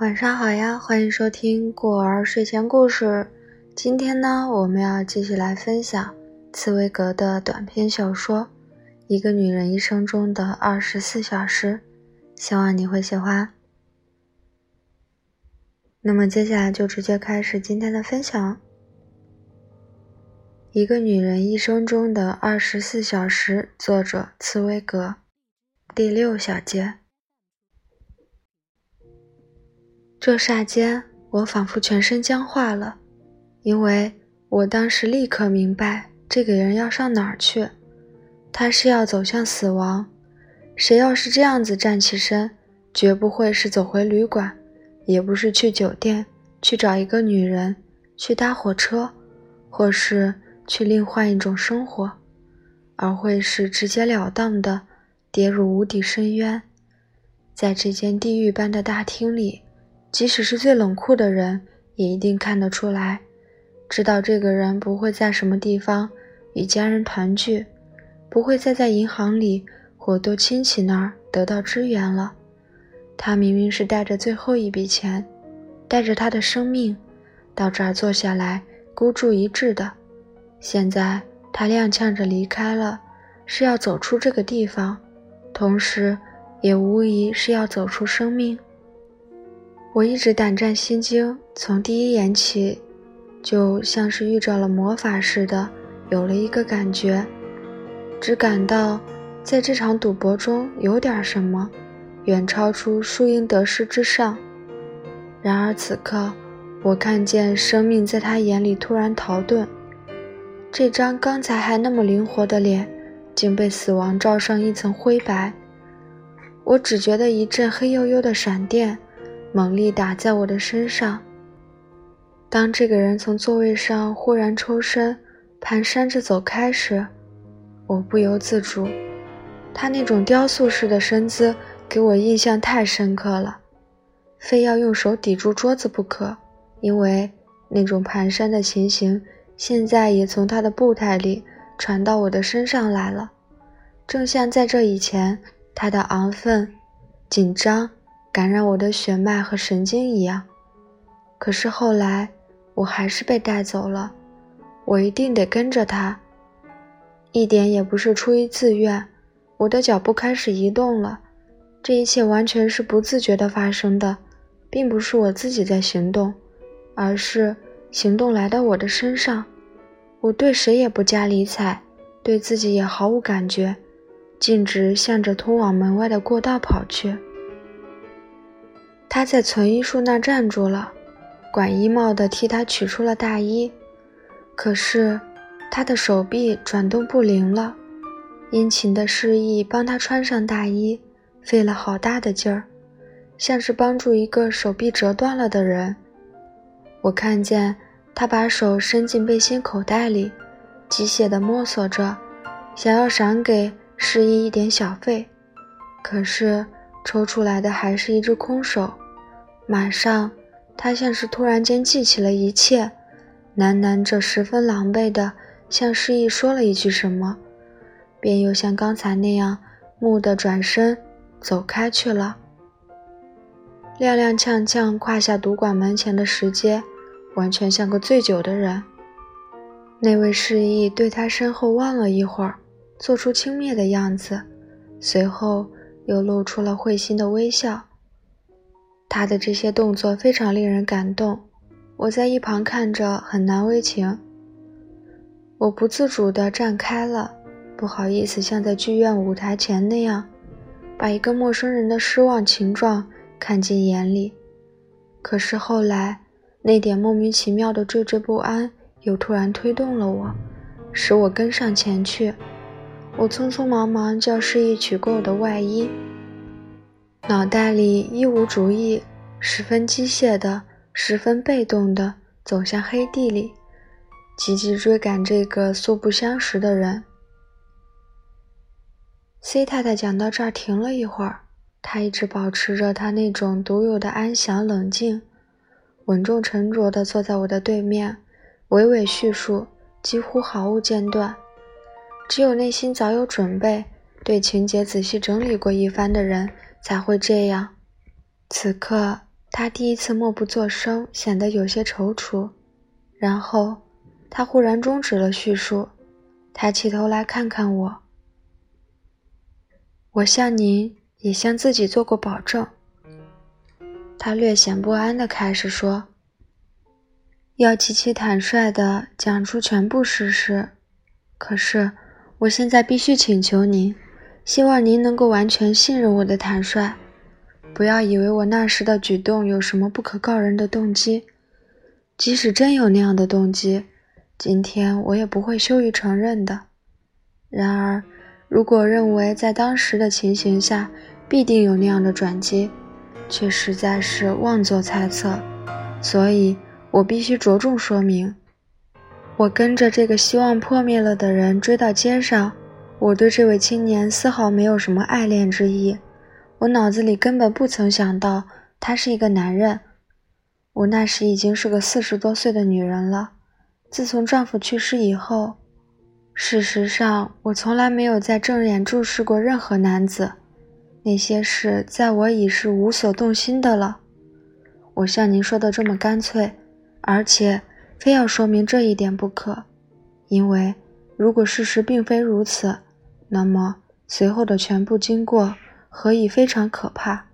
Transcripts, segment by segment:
晚上好呀，欢迎收听过儿睡前故事。今天呢，我们要继续来分享茨威格的短篇小说《一个女人一生中的二十四小时》，希望你会喜欢。那么接下来就直接开始今天的分享。一个女人一生中的二十四小时，作者茨威格，第六小节。这霎间，我仿佛全身僵化了，因为我当时立刻明白这个人要上哪儿去。他是要走向死亡。谁要是这样子站起身，绝不会是走回旅馆，也不是去酒店去找一个女人，去搭火车，或是。去另换一种生活，而会是直截了当的跌入无底深渊。在这间地狱般的大厅里，即使是最冷酷的人，也一定看得出来，知道这个人不会在什么地方与家人团聚，不会再在银行里或多亲戚那儿得到支援了。他明明是带着最后一笔钱，带着他的生命，到这儿坐下来孤注一掷的。现在他踉跄着离开了，是要走出这个地方，同时也无疑是要走出生命。我一直胆战心惊，从第一眼起，就像是遇着了魔法似的，有了一个感觉，只感到在这场赌博中有点什么，远超出输赢得失之上。然而此刻，我看见生命在他眼里突然逃遁。这张刚才还那么灵活的脸，竟被死亡罩上一层灰白。我只觉得一阵黑黝黝的闪电，猛力打在我的身上。当这个人从座位上忽然抽身，蹒跚着走开时，我不由自主。他那种雕塑式的身姿给我印象太深刻了，非要用手抵住桌子不可，因为那种蹒跚的情形。现在也从他的步态里传到我的身上来了，正像在这以前，他的昂奋、紧张感染我的血脉和神经一样。可是后来，我还是被带走了。我一定得跟着他，一点也不是出于自愿。我的脚步开始移动了，这一切完全是不自觉地发生的，并不是我自己在行动，而是。行动来到我的身上，我对谁也不加理睬，对自己也毫无感觉，径直向着通往门外的过道跑去。他在存衣树那站住了，管衣帽的替他取出了大衣，可是他的手臂转动不灵了，殷勤的示意帮他穿上大衣，费了好大的劲儿，像是帮助一个手臂折断了的人。我看见。他把手伸进背心口袋里，机械地摸索着，想要赏给示意一点小费，可是抽出来的还是一只空手。马上，他像是突然间记起了一切，喃喃着十分狼狈地向示意说了一句什么，便又像刚才那样木地转身走开去了。踉踉跄跄跨下赌馆门前的石阶。完全像个醉酒的人。那位示意对他身后望了一会儿，做出轻蔑的样子，随后又露出了会心的微笑。他的这些动作非常令人感动，我在一旁看着很难为情。我不自主地站开了，不好意思像在剧院舞台前那样，把一个陌生人的失望情状看进眼里。可是后来。那点莫名其妙的惴惴不安又突然推动了我，使我跟上前去。我匆匆忙忙叫示意取过我的外衣，脑袋里一无主意，十分机械的，十分被动的走向黑地里，急急追赶这个素不相识的人。C 太太讲到这儿停了一会儿，她一直保持着她那种独有的安详冷静。稳重沉着地坐在我的对面，娓娓叙述，几乎毫无间断。只有内心早有准备，对情节仔细整理过一番的人才会这样。此刻，他第一次默不作声，显得有些踌躇。然后，他忽然终止了叙述，抬起头来看看我。我向您也向自己做过保证。他略显不安地开始说：“要极其坦率地讲出全部事实。可是，我现在必须请求您，希望您能够完全信任我的坦率。”不要以为我那时的举动有什么不可告人的动机，即使真有那样的动机，今天我也不会羞于承认的。然而，如果认为在当时的情形下必定有那样的转机，却实在是妄作猜测。所以我必须着重说明：我跟着这个希望破灭了的人追到街上，我对这位青年丝毫没有什么爱恋之意。我脑子里根本不曾想到他是一个男人。我那时已经是个四十多岁的女人了。自从丈夫去世以后，事实上我从来没有在正眼注视过任何男子。那些事在我已是无所动心的了。我像您说的这么干脆，而且非要说明这一点不可，因为如果事实并非如此，那么随后的全部经过。何以非常可怕，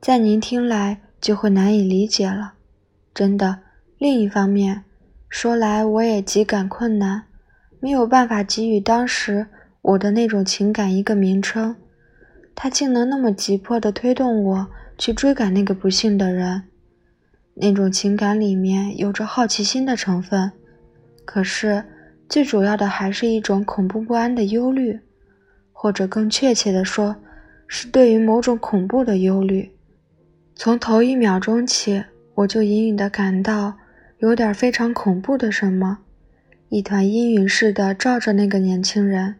在您听来就会难以理解了。真的，另一方面说来，我也极感困难，没有办法给予当时我的那种情感一个名称。他竟能那么急迫地推动我去追赶那个不幸的人。那种情感里面有着好奇心的成分，可是最主要的还是一种恐怖不安的忧虑，或者更确切地说。是对于某种恐怖的忧虑。从头一秒钟起，我就隐隐地感到有点非常恐怖的什么，一团阴云似的罩着那个年轻人。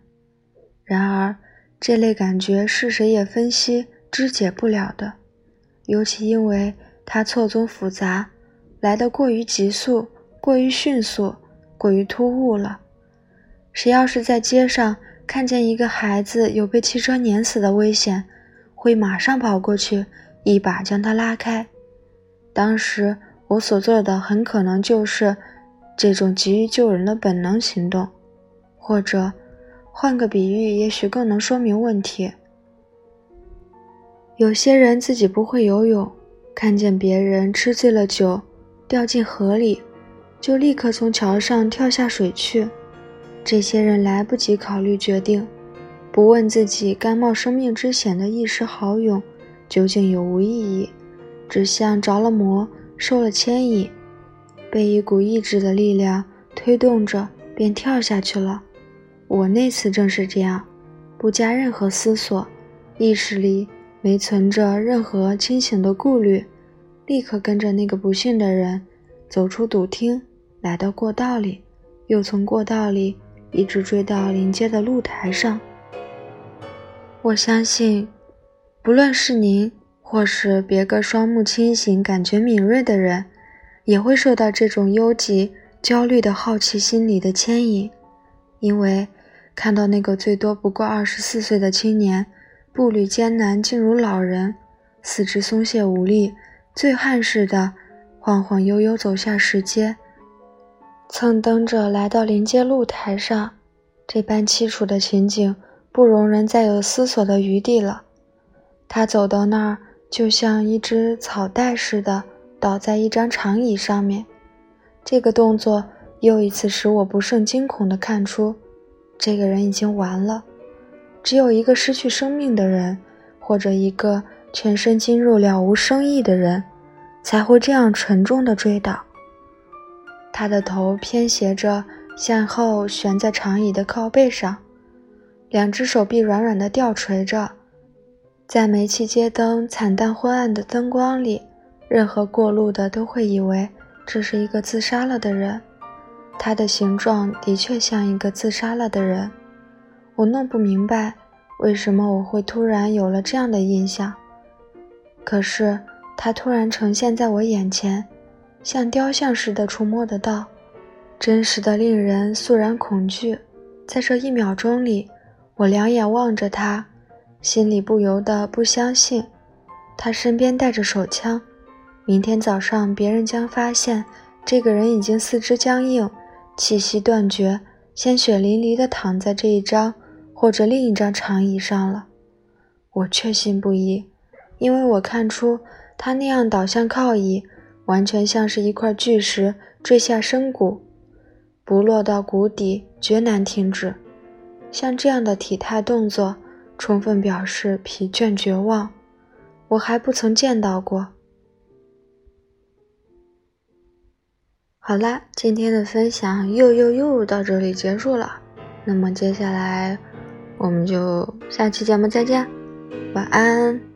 然而，这类感觉是谁也分析肢解不了的，尤其因为它错综复杂，来得过于急速、过于迅速、过于突兀了。谁要是在街上，看见一个孩子有被汽车碾死的危险，会马上跑过去，一把将他拉开。当时我所做的很可能就是这种急于救人的本能行动，或者换个比喻，也许更能说明问题。有些人自己不会游泳，看见别人吃醉了酒，掉进河里，就立刻从桥上跳下水去。这些人来不及考虑决定，不问自己甘冒生命之险的一时豪勇究竟有无意义，只像着了魔、受了牵引，被一股意志的力量推动着，便跳下去了。我那次正是这样，不加任何思索，意识里没存着任何清醒的顾虑，立刻跟着那个不幸的人走出赌厅，来到过道里，又从过道里。一直追到临街的露台上。我相信，不论是您，或是别个双目清醒、感觉敏锐的人，也会受到这种忧急、焦虑的好奇心理的牵引，因为看到那个最多不过二十四岁的青年，步履艰难，竟如老人，四肢松懈无力，醉汉似的晃晃悠悠走下石阶。蹭蹬着来到临街露台上，这般凄楚的情景不容人再有思索的余地了。他走到那儿，就像一只草袋似的倒在一张长椅上面。这个动作又一次使我不胜惊恐地看出，这个人已经完了。只有一个失去生命的人，或者一个全身筋肉了无生意的人，才会这样沉重地坠倒。他的头偏斜着向后悬在长椅的靠背上，两只手臂软软的吊垂着，在煤气街灯惨淡昏暗的灯光里，任何过路的都会以为这是一个自杀了的人。他的形状的确像一个自杀了的人，我弄不明白为什么我会突然有了这样的印象，可是他突然呈现在我眼前。像雕像似的触摸得到，真实的令人肃然恐惧。在这一秒钟里，我两眼望着他，心里不由得不相信。他身边带着手枪，明天早上别人将发现这个人已经四肢僵硬，气息断绝，鲜血淋漓地躺在这一张或者另一张长椅上了。我确信不疑，因为我看出他那样倒向靠椅，完全像是一块巨石坠下深谷，不落到谷底绝难停止。像这样的体态动作，充分表示疲倦绝望。我还不曾见到过。好啦，今天的分享又又又到这里结束了。那么接下来，我们就下期节目再见。晚安。